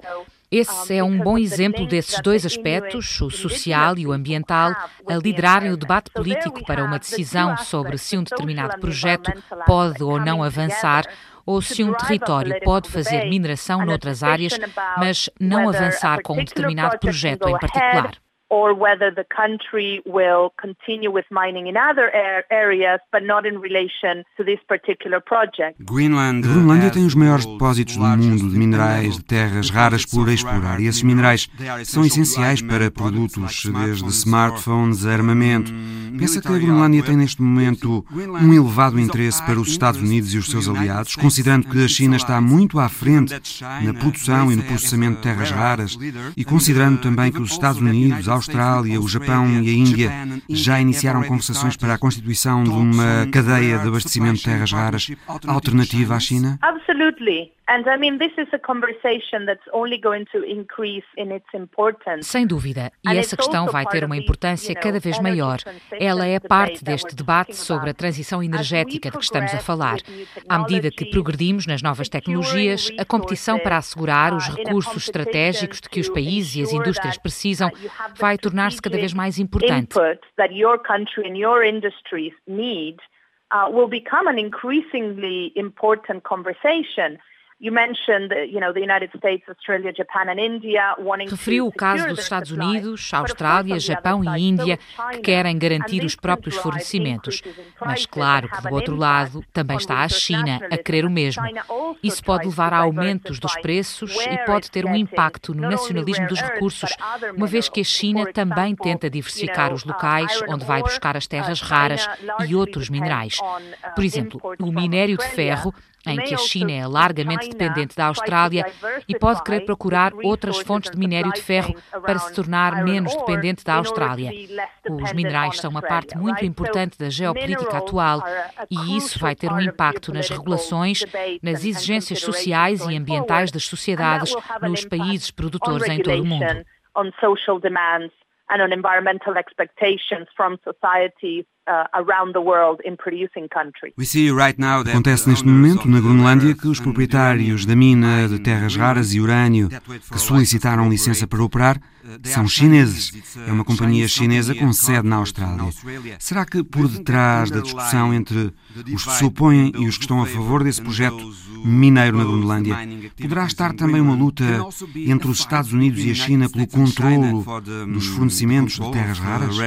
Esse é um bom exemplo desses dois aspectos, o social e o ambiental, a liderarem o debate político para uma decisão sobre se um determinado projeto pode ou não avançar ou se um território pode fazer mineração noutras áreas, mas não avançar com um determinado projeto em particular. Or whether the country will continue with mining in other areas, but not in relation to this particular project. Groenlândia tem os maiores depósitos do mundo de minerais de terras raras por explorar, e esses minerais são essenciais para produtos desde smartphones a armamento. Pensa que a Groenlândia tem neste momento um elevado interesse para os Estados Unidos e os seus aliados, considerando que a China está muito à frente na produção e no processamento de terras raras, e considerando também que os Estados Unidos, Austrália, o Japão e a Índia já iniciaram conversações para a constituição de uma cadeia de abastecimento de terras raras alternativa à China? Absolutely. Sem dúvida, e essa questão vai ter uma importância cada vez maior. Ela é parte deste debate sobre a transição energética de que estamos a falar. À medida que progredimos nas novas tecnologias, a competição para assegurar os recursos estratégicos de que os países e as indústrias precisam vai tornar-se cada vez mais importante. Uh, will become an increasingly important conversation. Referiu o caso dos Estados Unidos, Austrália, Japão e Índia, que querem garantir os próprios fornecimentos. Mas claro que do outro lado também está a China a querer o mesmo. Isso pode levar a aumentos dos preços e pode ter um impacto no nacionalismo dos recursos, uma vez que a China também tenta diversificar os locais onde vai buscar as terras raras e outros minerais. Por exemplo, o minério de ferro em que a China é largamente dependente da Austrália e pode querer procurar outras fontes de minério de ferro para se tornar menos dependente da Austrália. Os minerais são uma parte muito importante da geopolítica atual e isso vai ter um impacto nas regulações, nas exigências sociais e ambientais das sociedades nos países produtores em todo o mundo. and on environmental expectations from societies Acontece neste momento na Groenlândia que os proprietários da mina de terras raras e urânio que solicitaram licença para operar são chineses. É uma companhia chinesa com sede na Austrália. Será que por detrás da discussão entre os que se opõem e os que estão a favor desse projeto mineiro na Groenlândia poderá estar também uma luta entre os Estados Unidos e a China pelo controlo dos fornecimentos de terras raras?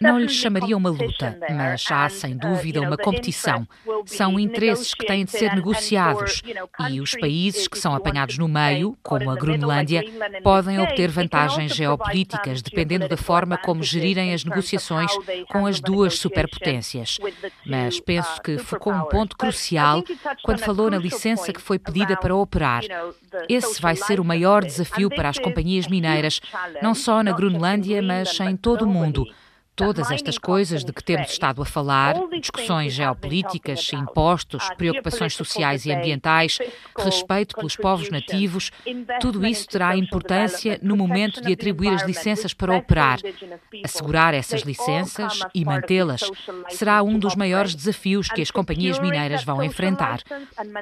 Não lhe chamaria uma luta, mas há sem uh, dúvida uma competição. São interesses que têm de ser negociados e os países que são apanhados no meio, como a Groenlândia, podem obter vantagens geopolíticas dependendo da forma como gerirem as negociações com as duas superpotências. Mas penso que focou um ponto crucial quando falou na licença que foi pedida para operar. Esse vai ser o maior desafio para as companhias mineiras, não só na Groenlândia, mas em todo o mundo. Todas estas coisas de que temos estado a falar, discussões geopolíticas, impostos, preocupações sociais e ambientais, respeito pelos povos nativos, tudo isso terá importância no momento de atribuir as licenças para operar. Assegurar essas licenças e mantê-las será um dos maiores desafios que as companhias mineiras vão enfrentar.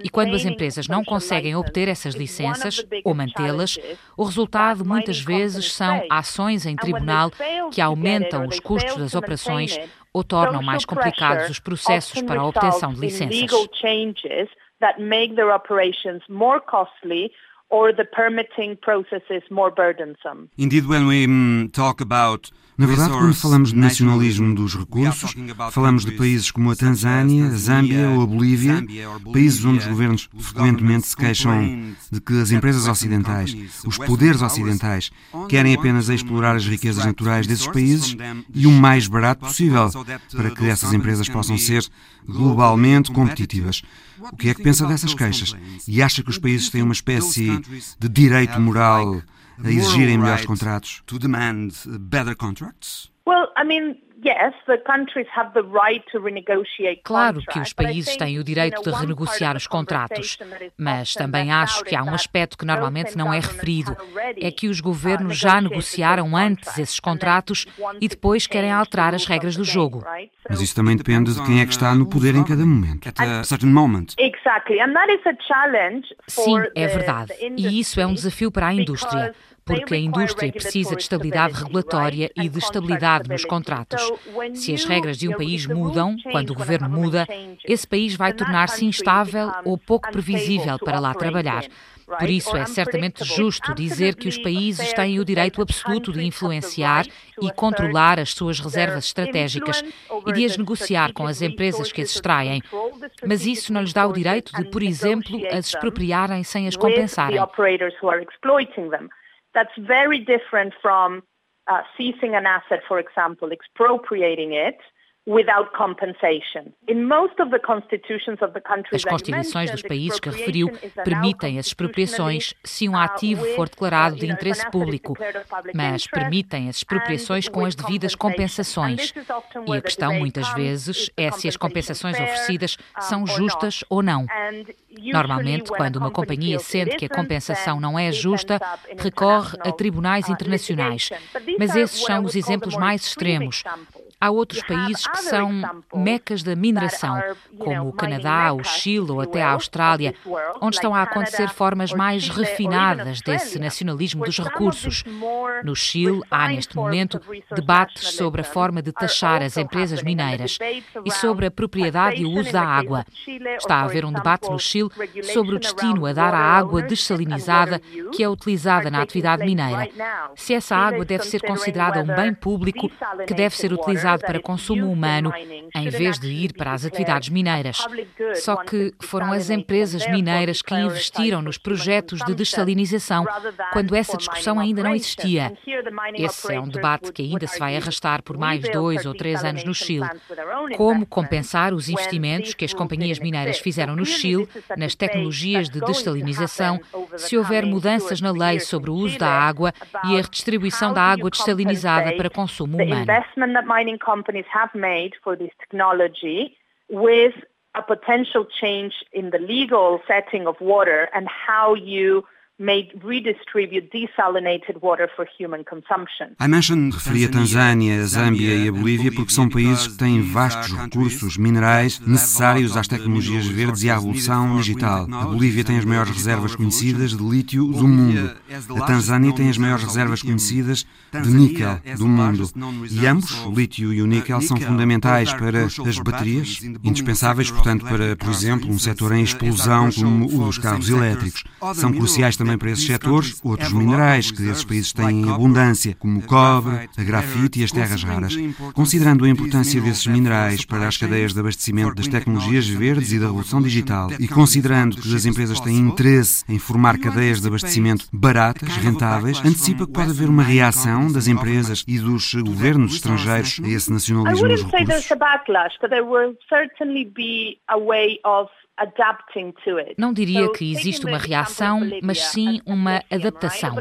E quando as empresas não conseguem obter essas licenças ou mantê-las, o resultado muitas vezes são ações em tribunal que aumentam os custos custos das operações ou tornam mais complicados os processos para a obtenção de licenças. or the permitting processes more burdensome. Indeed, when we mm, talk about na verdade, quando falamos de nacionalismo dos recursos, falamos de países como a Tanzânia, a Zâmbia ou a Bolívia, países onde os governos frequentemente se queixam de que as empresas ocidentais, os poderes ocidentais, querem apenas explorar as riquezas naturais desses países e o mais barato possível, para que essas empresas possam ser globalmente competitivas. O que é que pensa dessas queixas? E acha que os países têm uma espécie de direito moral a exigirem melhores contratos? To demand better contracts? Well, I mean, Claro que os países têm o direito de renegociar os contratos, mas também acho que há um aspecto que normalmente não é referido: é que os governos já negociaram antes esses contratos e depois querem alterar as regras do jogo. Mas isso também depende de quem é que está no poder em cada momento. Sim, é verdade. E isso é um desafio para a indústria porque a indústria precisa de estabilidade regulatória e de estabilidade nos contratos. Se as regras de um país mudam, quando o governo muda, esse país vai tornar-se instável ou pouco previsível para lá trabalhar. Por isso, é certamente justo dizer que os países têm o direito absoluto de influenciar e controlar as suas reservas estratégicas e de as negociar com as empresas que as extraem. Mas isso não lhes dá o direito de, por exemplo, as expropriarem sem as compensarem. That's very different from uh, seizing an asset, for example, expropriating it as constituições dos países que referiu permitem as expropriações se um ativo for declarado de interesse público, mas permitem as expropriações com as devidas compensações. E a questão, muitas vezes, é se as compensações oferecidas são justas ou não. Normalmente, quando uma companhia sente que a compensação não é justa, recorre a tribunais uh, internacionais. Mas esses são os exemplos mais extremos. Há outros países que são mecas da mineração, como o Canadá, o Chile ou até a Austrália, onde estão a acontecer formas mais refinadas desse nacionalismo dos recursos. No Chile, há neste momento debates sobre a forma de taxar as empresas mineiras e sobre a propriedade e o uso da água. Está a haver um debate no Chile sobre o destino a dar à água dessalinizada que é utilizada na atividade mineira. Se essa água deve ser considerada um bem público que deve ser utilizado utilizado para consumo humano em vez de ir para as atividades mineiras. Só que foram as empresas mineiras que investiram nos projetos de dessalinização quando essa discussão ainda não existia. Esse é um debate que ainda se vai arrastar por mais dois ou três anos no Chile. Como compensar os investimentos que as companhias mineiras fizeram no Chile nas tecnologias de dessalinização se houver mudanças na lei sobre o uso da água e a redistribuição da água dessalinizada para consumo humano mining companies have made for this technology with a potential change in the legal setting of water and how you may redistribute desalinated water for human consumption. I mentioned referia a Tanzânia, a Zâmbia e a Bolívia porque são países que têm vastos recursos minerais necessários às tecnologias verdes e à revolução digital. A Bolívia tem as maiores reservas conhecidas de lítio do mundo. A Tanzânia tem as maiores reservas conhecidas de níquel do mundo. E ambos, o lítio e o níquel, são fundamentais para as baterias, indispensáveis, portanto, para, por exemplo, um setor em explosão como o dos carros elétricos. São cruciais também também para esses setores outros minerais que esses países têm em abundância, como o cobre, a grafite e as terras raras. Considerando a importância desses minerais para as cadeias de abastecimento das tecnologias verdes e da revolução digital e considerando que as empresas têm interesse em formar cadeias de abastecimento baratas, rentáveis, antecipa que pode haver uma reação das empresas e dos governos estrangeiros a esse nacionalismo dos recursos. Não diria que existe uma reação, mas sim uma adaptação.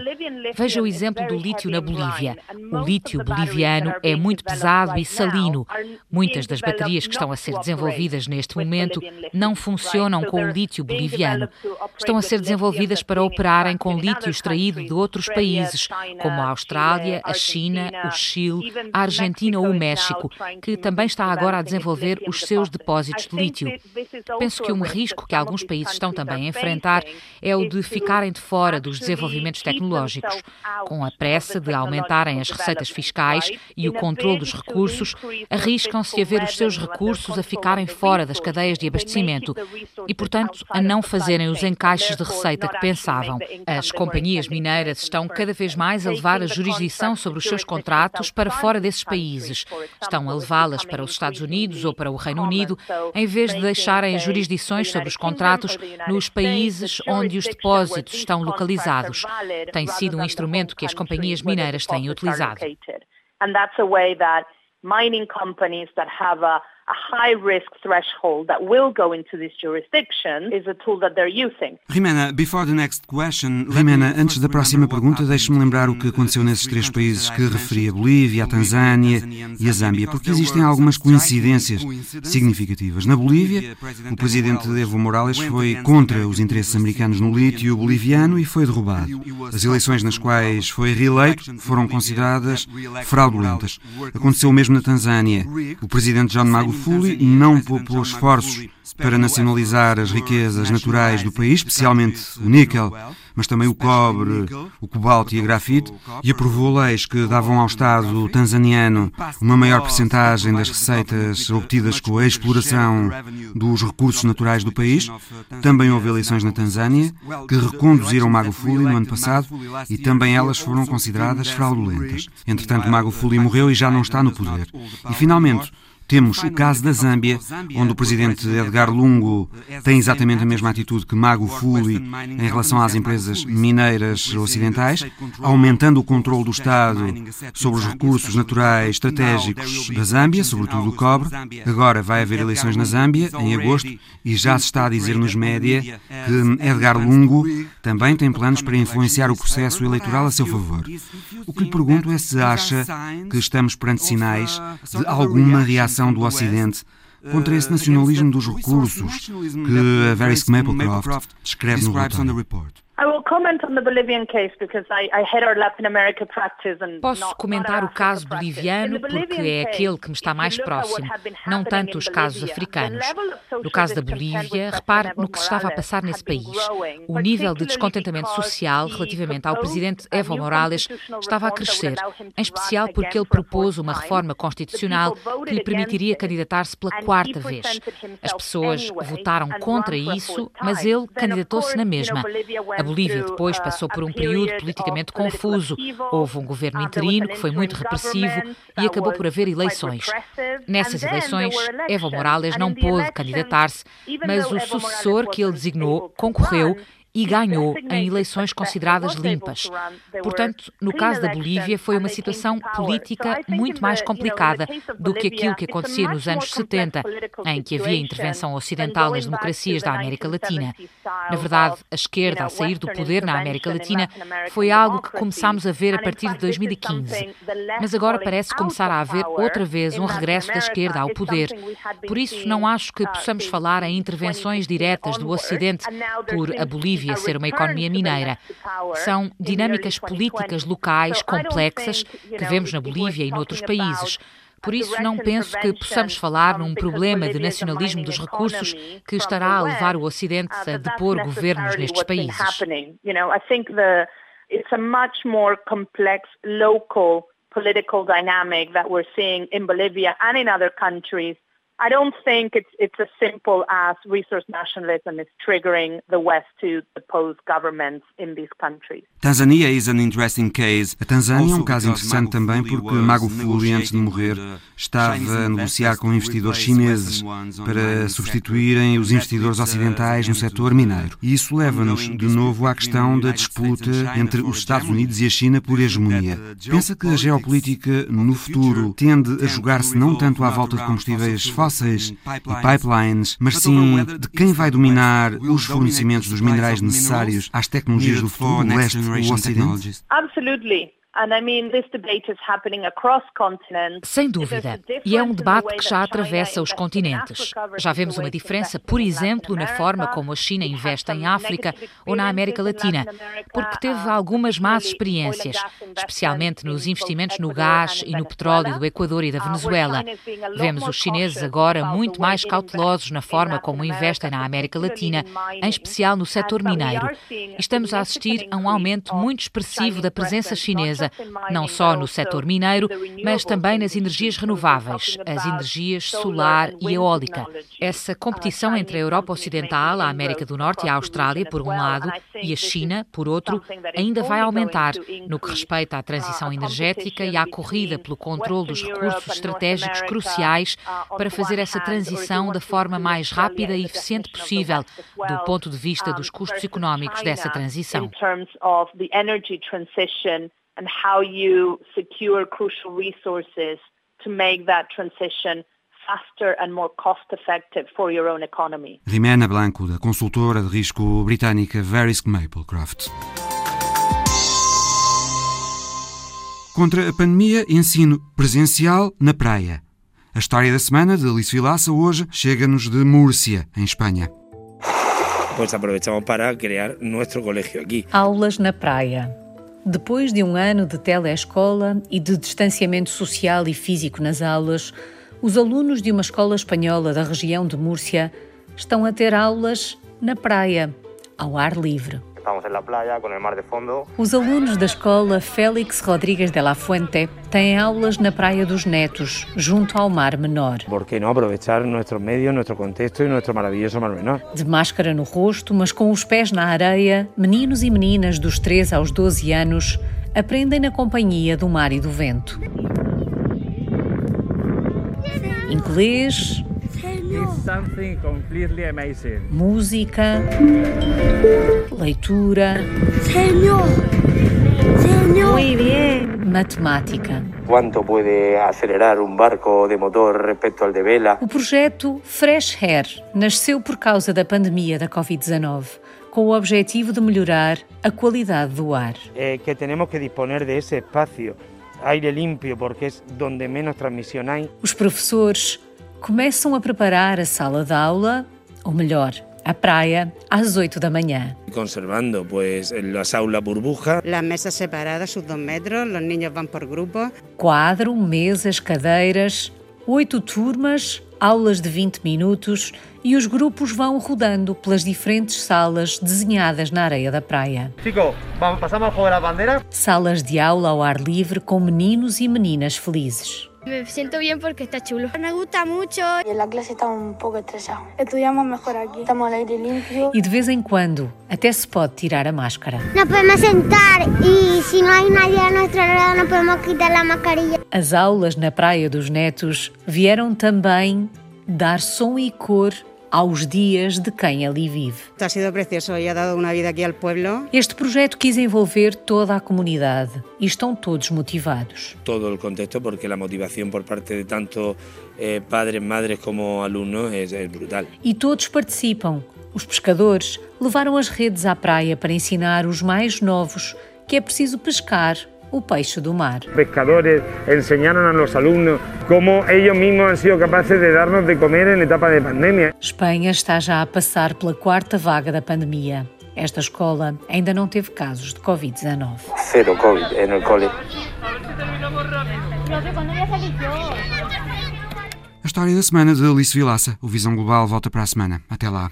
Veja o exemplo do lítio na Bolívia. O lítio boliviano é muito pesado e salino. Muitas das baterias que estão a ser desenvolvidas neste momento não funcionam com o lítio boliviano. Estão a ser desenvolvidas para operarem com lítio extraído de outros países, como a Austrália, a China, o Chile, a Argentina ou o México, que também está agora a desenvolver os seus depósitos de lítio. Penso que uma risco que alguns países estão também a enfrentar é o de ficarem de fora dos desenvolvimentos tecnológicos. Com a pressa de aumentarem as receitas fiscais e o controle dos recursos, arriscam-se a ver os seus recursos a ficarem fora das cadeias de abastecimento e, portanto, a não fazerem os encaixes de receita que pensavam. As companhias mineiras estão cada vez mais a levar a jurisdição sobre os seus contratos para fora desses países. Estão a levá-las para os Estados Unidos ou para o Reino Unido, em vez de deixarem as jurisdições sobre os contratos nos países onde os depósitos estão localizados. Tem sido um instrumento que as companhias mineiras têm utilizado. mining companies that have a a high risk threshold that will go into this jurisdiction is a tool that they're using. Rimena, before the next question, Rimena, antes da próxima pergunta, deixe-me lembrar o que aconteceu nesses três países que referi, a Bolívia, a Tanzânia e a Zâmbia, porque existem algumas coincidências significativas. Na Bolívia, o presidente Evo Morales foi contra os interesses americanos no lítio boliviano e foi derrubado. As eleições nas quais foi reeleito foram consideradas fraudulentas. Aconteceu o mesmo na Tanzânia. O presidente John Magufuli não poupou esforços para nacionalizar as riquezas naturais do país, especialmente o níquel, mas também o cobre, o cobalto e a grafite, e aprovou leis que davam ao Estado tanzaniano uma maior percentagem das receitas obtidas com a exploração dos recursos naturais do país. Também houve eleições na Tanzânia que reconduziram Magufuli no ano passado e também elas foram consideradas fraudulentas. Entretanto, Magufuli morreu e já não está no poder. E finalmente, temos o caso da Zâmbia, onde o presidente Edgar Lungu tem exatamente a mesma atitude que Mago Fuli em relação às empresas mineiras ocidentais, aumentando o controle do Estado sobre os recursos naturais estratégicos da Zâmbia, sobretudo o cobre. Agora vai haver eleições na Zâmbia, em agosto, e já se está a dizer nos média que Edgar Lungu também tem planos para influenciar o processo eleitoral a seu favor. O que lhe pergunto é se acha que estamos perante sinais de alguma reação reação do Ocidente contra esse nacionalismo dos recursos que a Varys Maplecroft descreve no relatório. Posso comentar o caso boliviano porque é aquele que me está mais próximo, não tanto os casos africanos. No caso da Bolívia, repare no que se estava a passar nesse país. O nível de descontentamento social relativamente ao presidente Evo Morales estava a crescer, em especial porque ele propôs uma reforma constitucional que lhe permitiria candidatar-se pela quarta vez. As pessoas votaram contra isso, mas ele candidatou-se na mesma. A Bolívia depois passou por um período politicamente confuso. Houve um governo interino que foi muito repressivo e acabou por haver eleições. Nessas eleições, Evo Morales não pôde candidatar-se, mas o sucessor que ele designou concorreu e ganhou em eleições consideradas limpas. Portanto, no caso da Bolívia, foi uma situação política muito mais complicada do que aquilo que acontecia nos anos 70, em que havia intervenção ocidental nas democracias da América Latina. Na verdade, a esquerda a sair do poder na América Latina foi algo que começámos a ver a partir de 2015. Mas agora parece começar a haver outra vez um regresso da esquerda ao poder. Por isso, não acho que possamos falar em intervenções diretas do Ocidente por a Bolívia devia ser uma economia mineira. São dinâmicas políticas locais complexas que vemos na Bolívia e noutros países. Por isso, não penso que possamos falar num problema de nacionalismo dos recursos que estará a levar o Ocidente a depor governos nestes países. It's a much more complex local political dynamic that we're seeing in Bolivia and in other countries I don't think it's it's as simple as resource nationalism is triggering the West to oppose governments in these countries. Tanzania is an interesting case. A Tanzânia é um caso interessante também porque Magufuli, antes de morrer, estava a negociar com investidores chineses para substituírem os investidores ocidentais no setor mineiro. E isso leva-nos de novo à questão da disputa entre os Estados Unidos e a China por hegemonia. Pensa que a geopolítica no futuro tende a jogar-se não tanto à volta de combustíveis fósseis fósseis e pipelines, mas sim de quem vai dominar os fornecimentos dos minerais necessários às tecnologias do futuro, o leste ou o ocidente? Absolutely. Sem dúvida. E é um debate que já atravessa os continentes. Já vemos uma diferença, por exemplo, na forma como a China investe em África ou na América Latina, porque teve algumas más experiências, especialmente nos investimentos no gás e no petróleo do Equador e da Venezuela. Vemos os chineses agora muito mais cautelosos na forma como investem na América Latina, em especial no setor mineiro. Estamos a assistir a um aumento muito expressivo da presença chinesa não só no setor mineiro, mas também nas energias renováveis, as energias solar e eólica. Essa competição entre a Europa Ocidental, a América do Norte e a Austrália, por um lado, e a China, por outro, ainda vai aumentar no que respeita à transição energética e à corrida pelo controle dos recursos estratégicos cruciais para fazer essa transição da forma mais rápida e eficiente possível, do ponto de vista dos custos económicos dessa transição and how you secure crucial resources to make that transition faster and more cost effective for your own economy. Rimena Blanco, da consultora de risco britânica Verisk Maplecroft. Contra a pandemia, ensino presencial na praia. A história da semana de Alice Vilaça hoje chega-nos de Múrcia, em Espanha. Pues aprovechamos para criar nuestro colegio aquí. Aulas na praia. Depois de um ano de teleescola e de distanciamento social e físico nas aulas, os alunos de uma escola espanhola da região de Múrcia estão a ter aulas na praia, ao ar livre. Os alunos da escola Félix Rodrigues de la Fuente têm aulas na Praia dos Netos, junto ao Mar Menor. Por que não aproveitar nossos meios, nosso contexto e nosso maravilhoso Mar Menor? De máscara no rosto, mas com os pés na areia, meninos e meninas dos 3 aos 12 anos aprendem na companhia do mar e do vento. Inglês, Música. Leitura. Senhor. Senhor. Muy bien. Matemática. Quanto pode acelerar um barco de motor respecto ao de vela? O projeto Fresh Air nasceu por causa da pandemia da Covid-19 com o objetivo de melhorar a qualidade do ar. É que temos que disponer desse espaço, aire limpo, porque é onde menos transmissão há. Os professores começam a preparar a sala de aula, ou melhor, a praia, às 8 da manhã. Conservando, pues, as aulas burbuja. Las mesas separadas, sus dos metros, los niños van por grupo. Quadro, mesas, cadeiras, oito turmas, aulas de 20 minutos e os grupos vão rodando pelas diferentes salas desenhadas na areia da praia. Chico, vamos, passamos a jogar a bandeira? Salas de aula ao ar livre com meninos e meninas felizes. Me siento bien porque está chulo. Me gusta mucho. La clase está un poco estresada. Estudiamos mejor aquí. Estamos al aire limpio. E de vez em quando até se pode tirar a máscara. Nos podemos sentar e se não há nadie a nosso lado não podemos quitar a mascarilla. As aulas na Praia dos Netos vieram também dar som e cor aos dias de quem ali vive. Ha sido precioso e ha dado uma vida aqui ao pueblo. Este projeto quis envolver toda a comunidade e estão todos motivados. Todo o contexto, porque a motivação por parte de tanto eh, padres, madres como alunos é, é brutal. E todos participam. Os pescadores levaram as redes à praia para ensinar os mais novos que é preciso pescar o peixe do mar. Pescadores ensinaram a los alunos como eles mesmos han sido capazes de darnos de comer em etapa de pandemia. Espanha está já a passar pela quarta vaga da pandemia. Esta escola ainda não teve casos de Covid-19. Zero Covid no cole. A história da semana de Alice Vilaça. O Visão Global volta para a semana. Até lá.